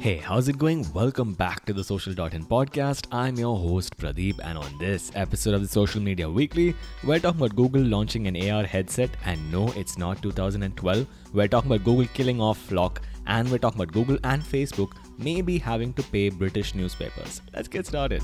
Hey, how's it going? Welcome back to the Social.in podcast. I'm your host Pradeep, and on this episode of the Social Media Weekly, we're talking about Google launching an AR headset. And no, it's not 2012. We're talking about Google killing off FLoC, and we're talking about Google and Facebook maybe having to pay British newspapers. Let's get started.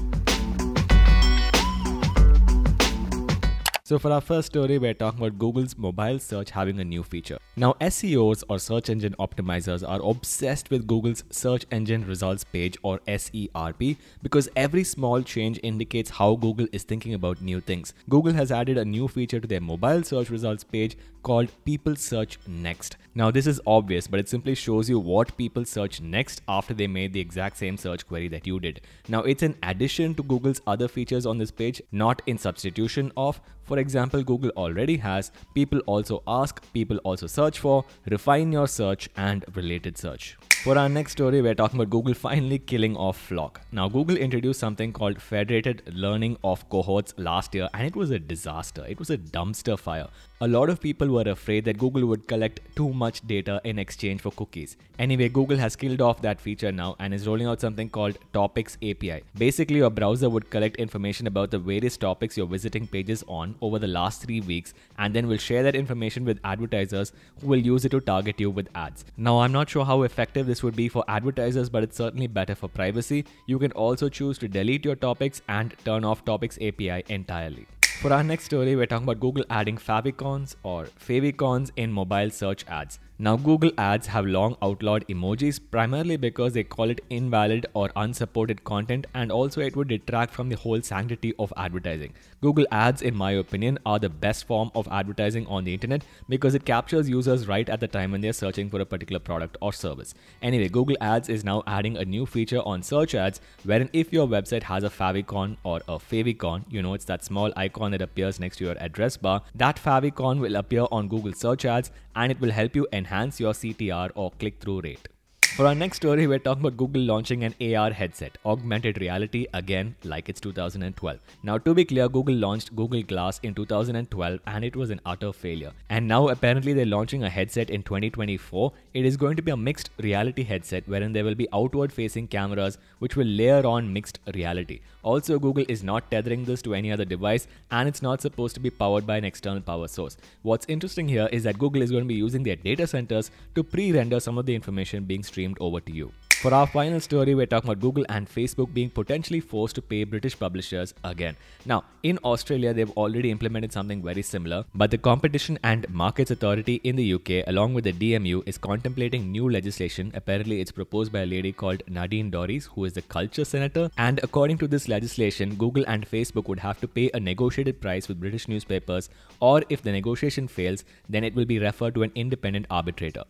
So, for our first story, we're talking about Google's mobile search having a new feature. Now, SEOs or search engine optimizers are obsessed with Google's search engine results page or SERP because every small change indicates how Google is thinking about new things. Google has added a new feature to their mobile search results page called People Search Next. Now, this is obvious, but it simply shows you what people search next after they made the exact same search query that you did. Now, it's an addition to Google's other features on this page, not in substitution of. For example, Google already has people also ask, people also search for, refine your search, and related search. For our next story, we're talking about Google finally killing off FLoC. Now, Google introduced something called federated learning of cohorts last year, and it was a disaster. It was a dumpster fire. A lot of people were afraid that Google would collect too much data in exchange for cookies. Anyway, Google has killed off that feature now and is rolling out something called Topics API. Basically, your browser would collect information about the various topics you're visiting pages on over the last three weeks and then will share that information with advertisers who will use it to target you with ads. Now, I'm not sure how effective this would be for advertisers, but it's certainly better for privacy. You can also choose to delete your topics and turn off Topics API entirely. For our next story, we're talking about Google adding favicons or favicons in mobile search ads. Now, Google Ads have long outlawed emojis primarily because they call it invalid or unsupported content, and also it would detract from the whole sanctity of advertising. Google Ads, in my opinion, are the best form of advertising on the internet because it captures users right at the time when they're searching for a particular product or service. Anyway, Google Ads is now adding a new feature on search ads wherein if your website has a favicon or a favicon, you know, it's that small icon that appears next to your address bar, that favicon will appear on Google search ads and it will help you enhance enhance your CTR or click through rate. For our next story, we're talking about Google launching an AR headset, augmented reality again, like it's 2012. Now, to be clear, Google launched Google Glass in 2012 and it was an utter failure. And now, apparently, they're launching a headset in 2024. It is going to be a mixed reality headset wherein there will be outward facing cameras which will layer on mixed reality. Also, Google is not tethering this to any other device and it's not supposed to be powered by an external power source. What's interesting here is that Google is going to be using their data centers to pre render some of the information being streamed streamed over to you. For our final story, we're talking about Google and Facebook being potentially forced to pay British publishers again. Now, in Australia, they've already implemented something very similar, but the Competition and Markets Authority in the UK, along with the DMU, is contemplating new legislation. Apparently, it's proposed by a lady called Nadine Dorries, who is the culture senator. And according to this legislation, Google and Facebook would have to pay a negotiated price with British newspapers, or if the negotiation fails, then it will be referred to an independent arbitrator.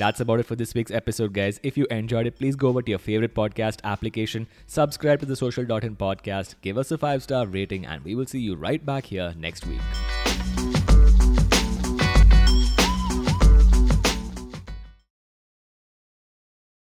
That's about it for this week's episode, guys. If you enjoyed it, please go over to your favorite podcast application, subscribe to the Social.in podcast, give us a five star rating, and we will see you right back here next week.